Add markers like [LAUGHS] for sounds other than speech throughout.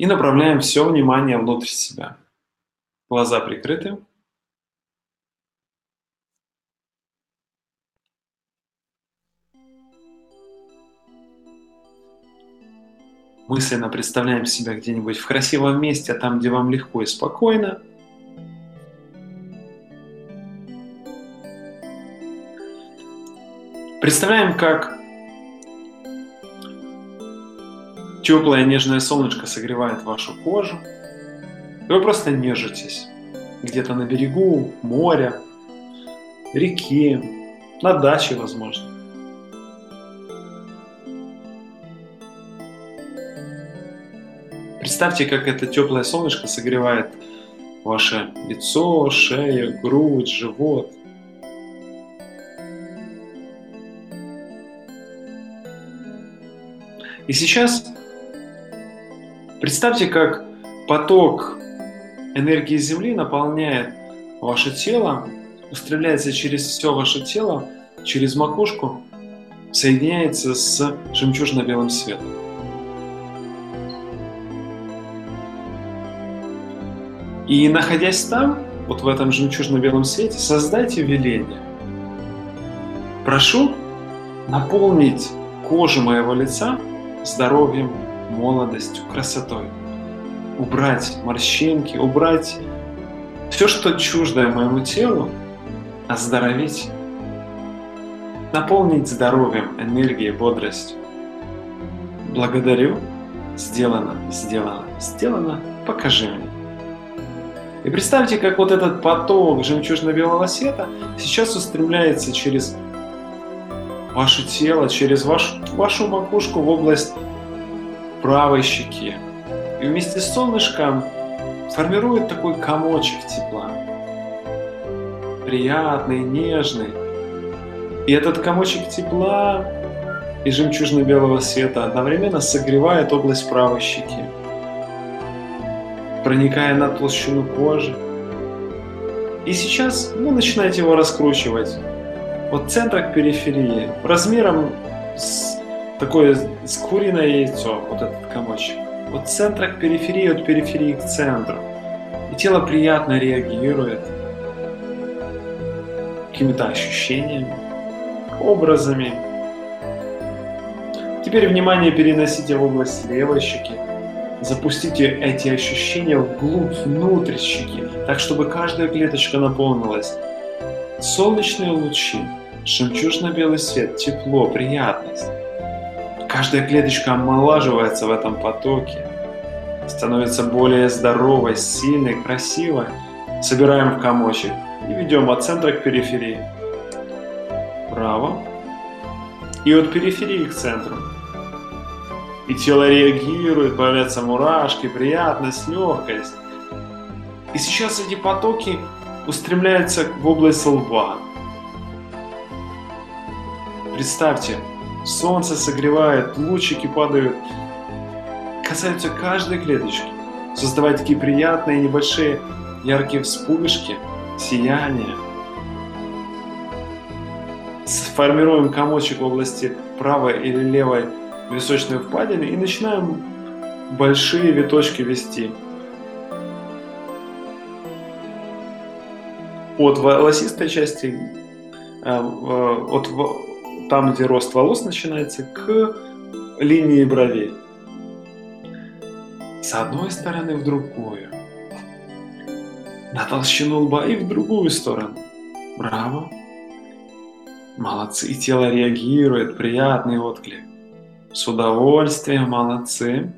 И направляем все внимание внутрь себя. Глаза прикрыты. мысленно представляем себя где-нибудь в красивом месте, там, где вам легко и спокойно. Представляем, как теплое нежное солнышко согревает вашу кожу. И вы просто нежитесь где-то на берегу моря, реки, на даче, возможно. Представьте, как это теплое солнышко согревает ваше лицо, шею, грудь, живот. И сейчас представьте, как поток энергии Земли наполняет ваше тело, устремляется через все ваше тело, через макушку, соединяется с жемчужно-белым светом. И находясь там, вот в этом жемчужно-белом свете, создайте веление. Прошу наполнить кожу моего лица здоровьем, молодостью, красотой. Убрать морщинки, убрать все, что чуждое моему телу, оздоровить, наполнить здоровьем, энергией, бодростью. Благодарю. Сделано, сделано, сделано. Покажи мне. И представьте, как вот этот поток жемчужно-белого света сейчас устремляется через ваше тело, через ваш, вашу макушку в область правой щеки. И вместе с солнышком формирует такой комочек тепла. Приятный, нежный. И этот комочек тепла и жемчужно-белого света одновременно согревает область правой щеки проникая на толщину кожи. И сейчас вы начинаете его раскручивать от центра к периферии, размером с такое с куриное яйцо, вот этот комочек. От центра к периферии, от периферии к центру. И тело приятно реагирует какими-то ощущениями, образами. Теперь внимание переносите в область левой щеки, Запустите эти ощущения вглубь, внутрь щеки, так чтобы каждая клеточка наполнилась. Солнечные лучи, жемчужно-белый свет, тепло, приятность. Каждая клеточка омолаживается в этом потоке, становится более здоровой, сильной, красивой. Собираем в комочек и ведем от центра к периферии. Право. И от периферии к центру и тело реагирует, появляются мурашки, приятность, легкость. И сейчас эти потоки устремляются в область лба. Представьте, солнце согревает, лучики падают, касаются каждой клеточки, создавая такие приятные небольшие яркие вспышки, сияния. Сформируем комочек в области правой или левой височной впадины и начинаем большие виточки вести. От волосистой части, э, от там, где рост волос начинается, к линии бровей. С одной стороны в другую. На толщину лба и в другую сторону. Браво. Молодцы. И тело реагирует, приятный отклик. С удовольствием, молодцы.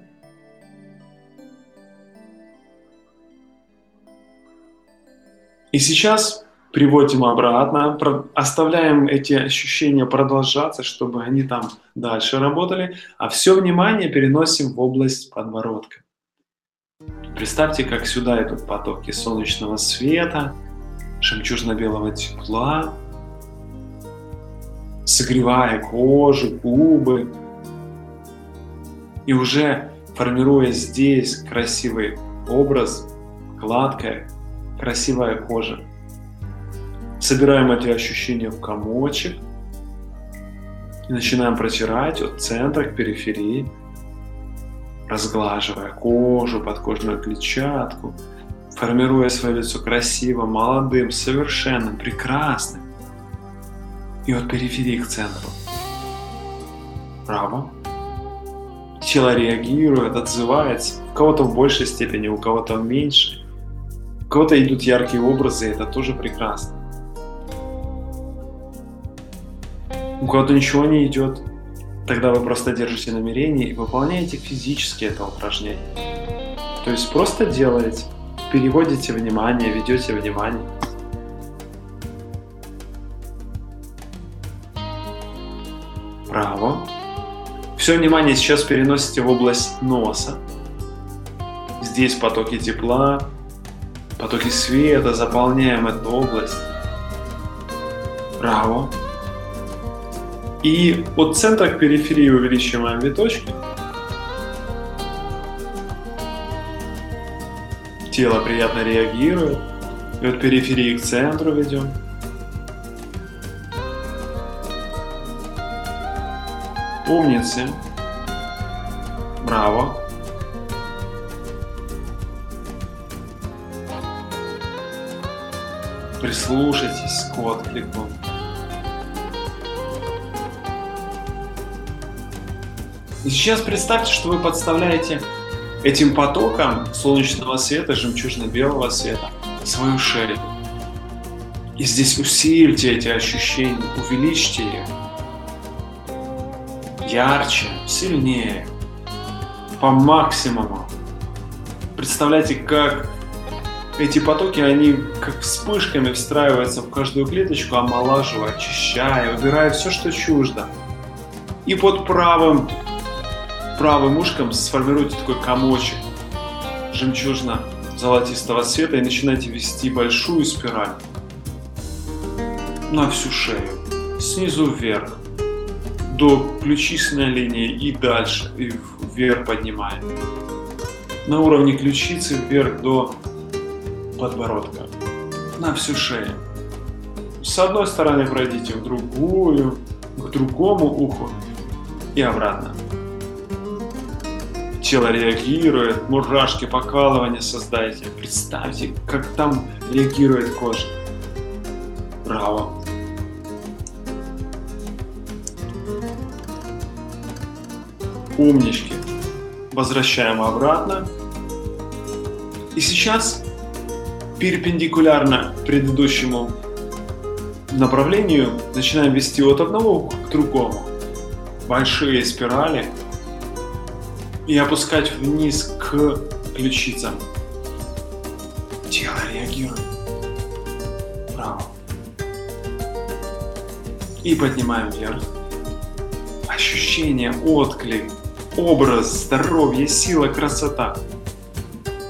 И сейчас приводим обратно, оставляем эти ощущения продолжаться, чтобы они там дальше работали, а все внимание переносим в область подбородка. Представьте, как сюда идут потоки солнечного света, жемчужно-белого тепла, согревая кожу, губы, и уже формируя здесь красивый образ, гладкая, красивая кожа. Собираем эти ощущения в комочек и начинаем протирать от центра к периферии. разглаживая кожу, подкожную клетчатку, формируя свое лицо красивым, молодым, совершенным, прекрасным. И от периферии к центру. Право. Тело реагирует, отзывается. У кого-то в большей степени, у кого-то в меньшей. У кого-то идут яркие образы, и это тоже прекрасно. У кого-то ничего не идет, тогда вы просто держите намерение и выполняете физически это упражнение. То есть просто делаете, переводите внимание, ведете внимание. Право. Все внимание сейчас переносите в область носа. Здесь потоки тепла, потоки света, заполняем эту область. Право. И от центра к периферии увеличиваем виточки. Тело приятно реагирует. И от периферии к центру ведем. Умницы. Браво. Прислушайтесь к отклику. И сейчас представьте, что вы подставляете этим потоком солнечного света, жемчужно-белого света, свою шею. И здесь усильте эти ощущения, увеличьте их. Ярче, сильнее, по максимуму. Представляете, как эти потоки, они как вспышками встраиваются в каждую клеточку, омолаживая, очищая, убирая все, что чуждо. И под правым правым ушком сформируйте такой комочек жемчужно-золотистого цвета и начинайте вести большую спираль на всю шею, снизу вверх, до ключичной линии и дальше, и вверх поднимаем. На уровне ключицы вверх до подбородка, на всю шею. С одной стороны пройдите в другую, к другому уху и обратно тело реагирует, мурашки, покалывания создайте. Представьте, как там реагирует кожа. Браво. Умнички. Возвращаем обратно. И сейчас перпендикулярно предыдущему направлению начинаем вести от одного к другому. Большие спирали и опускать вниз к ключицам. Тело реагирует. Право. И поднимаем вверх. Ощущение, отклик, образ, здоровье, сила, красота.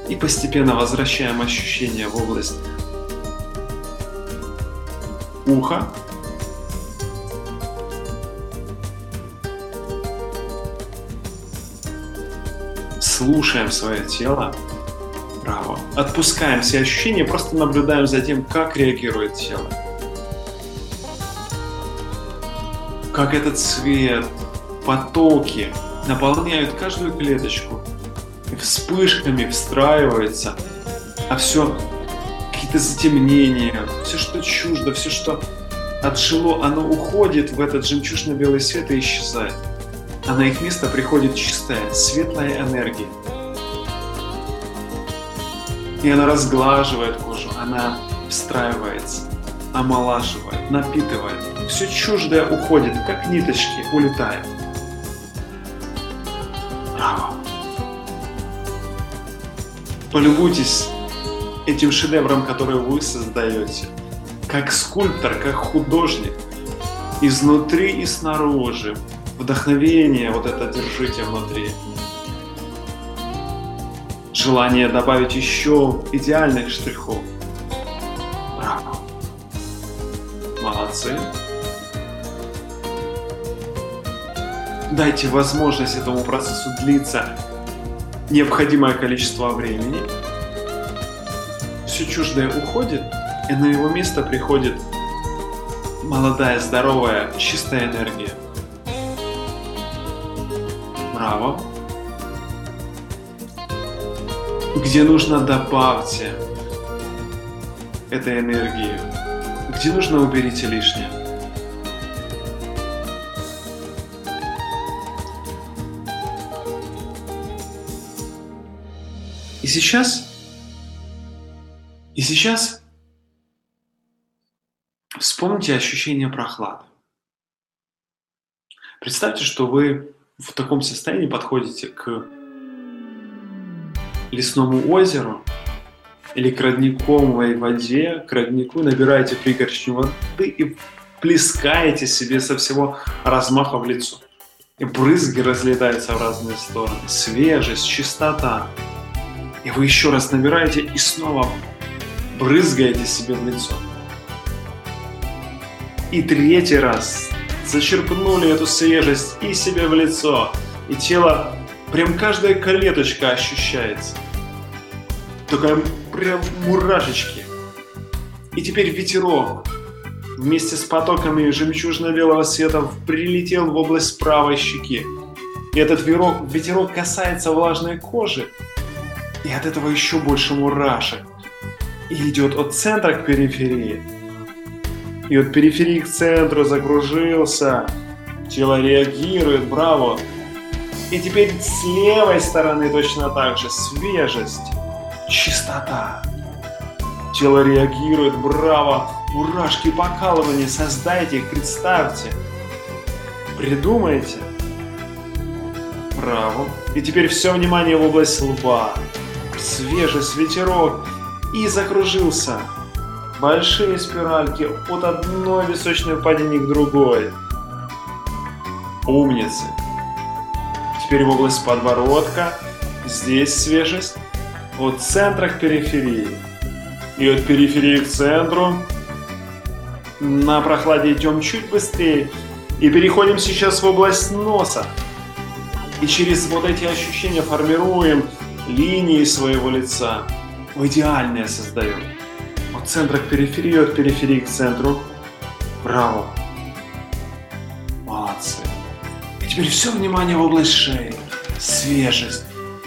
И постепенно возвращаем ощущение в область уха, слушаем свое тело, право, отпускаем все ощущения, просто наблюдаем за тем, как реагирует тело. Как этот цвет, потоки наполняют каждую клеточку, вспышками встраивается, а все какие-то затемнения, все, что чуждо, все, что отжило, оно уходит в этот жемчужно-белый свет и исчезает а на их место приходит чистая, светлая энергия. И она разглаживает кожу, она встраивается, омолаживает, напитывает. Все чуждое уходит, как ниточки, улетает. Браво! Полюбуйтесь этим шедевром, который вы создаете. Как скульптор, как художник. Изнутри и снаружи вдохновение вот это держите внутри. Желание добавить еще идеальных штрихов. Браво. Молодцы. Дайте возможность этому процессу длиться необходимое количество времени. Все чуждое уходит, и на его место приходит молодая, здоровая, чистая энергия. Браво. Где нужно, добавьте этой энергии. Где нужно, уберите лишнее. И сейчас, и сейчас вспомните ощущение прохлады. Представьте, что вы в таком состоянии подходите к лесному озеру или к родниковой воде, к роднику, набираете пригоршню воды и плескаете себе со всего размаха в лицо. И брызги разлетаются в разные стороны. Свежесть, чистота. И вы еще раз набираете и снова брызгаете себе в лицо. И третий раз зачерпнули эту свежесть и себе в лицо. И тело, прям каждая клеточка ощущается. Такая прям мурашечки. И теперь ветерок вместе с потоками жемчужно-белого света прилетел в область правой щеки. И этот ветерок, ветерок касается влажной кожи, и от этого еще больше мурашек. И идет от центра к периферии. И от периферии к центру закружился. Тело реагирует, браво. И теперь с левой стороны точно так же свежесть, чистота. Тело реагирует, браво, мурашки, покалывания, создайте их, представьте. Придумайте. Браво. И теперь все внимание в область лба свежий ветерок и закружился. Большие спиральки от одной височной впадины к другой. Умницы. Теперь в область подбородка. Здесь свежесть. От центра к периферии. И от периферии к центру. На прохладе идем чуть быстрее. И переходим сейчас в область носа. И через вот эти ощущения формируем линии своего лица идеальное создаем. Центра к периферии, от периферии к центру. Браво! Молодцы! И теперь все внимание в область шеи. Свежесть,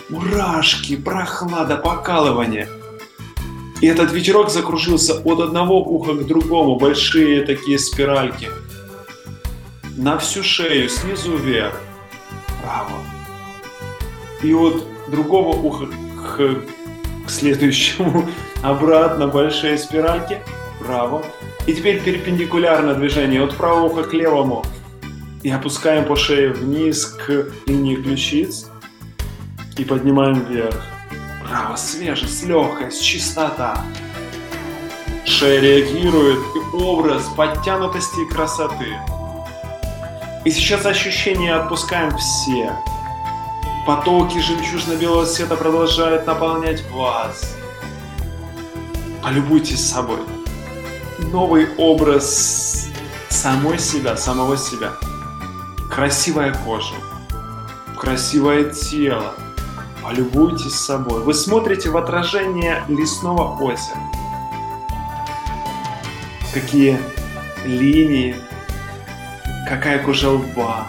мурашки, прохлада, покалывание. И этот ветерок закружился от одного уха к другому, большие такие спиральки. На всю шею, снизу вверх. Браво! И от другого уха к, к следующему, [LAUGHS] обратно большие спиральки, право. И теперь перпендикулярно движение от правого к левому. И опускаем по шее вниз к линии ключиц. И поднимаем вверх. Право, свежесть, легкость, чистота. Шея реагирует, и образ подтянутости и красоты. И сейчас ощущения отпускаем все. Потоки жемчужно-белого света продолжают наполнять вас. Полюбуйтесь собой. Новый образ самой себя, самого себя. Красивая кожа, красивое тело. Полюбуйтесь собой. Вы смотрите в отражение лесного озера. Какие линии, какая кожа лба,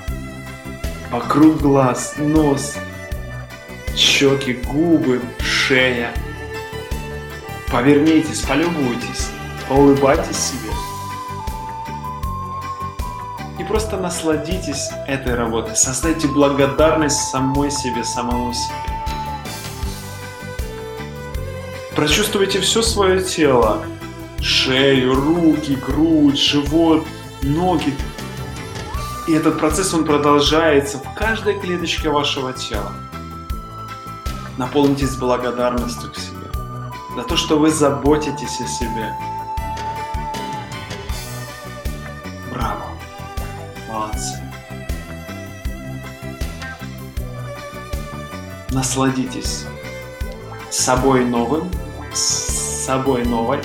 вокруг глаз, нос, щеки, губы, шея. Повернитесь, полюбуйтесь, улыбайтесь себе. И просто насладитесь этой работой. Создайте благодарность самой себе, самому себе. Прочувствуйте все свое тело. Шею, руки, грудь, живот, ноги. И этот процесс, он продолжается в каждой клеточке вашего тела. Наполнитесь благодарностью к себе за то, что вы заботитесь о себе. Браво! Молодцы! Насладитесь собой новым, собой новой,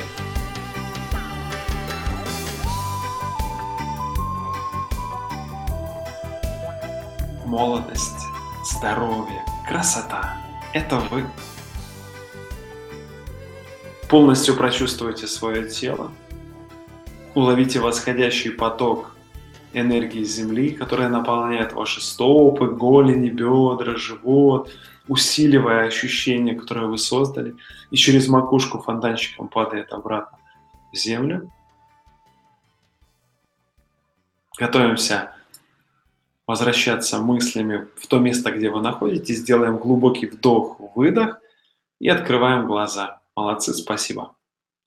молодость, здоровье, красота – это вы. Полностью прочувствуйте свое тело, уловите восходящий поток энергии Земли, которая наполняет ваши стопы, голени, бедра, живот, усиливая ощущение, которое вы создали, и через макушку фонтанчиком падает обратно в землю. Готовимся возвращаться мыслями в то место, где вы находитесь. Делаем глубокий вдох, выдох и открываем глаза. Молодцы, спасибо.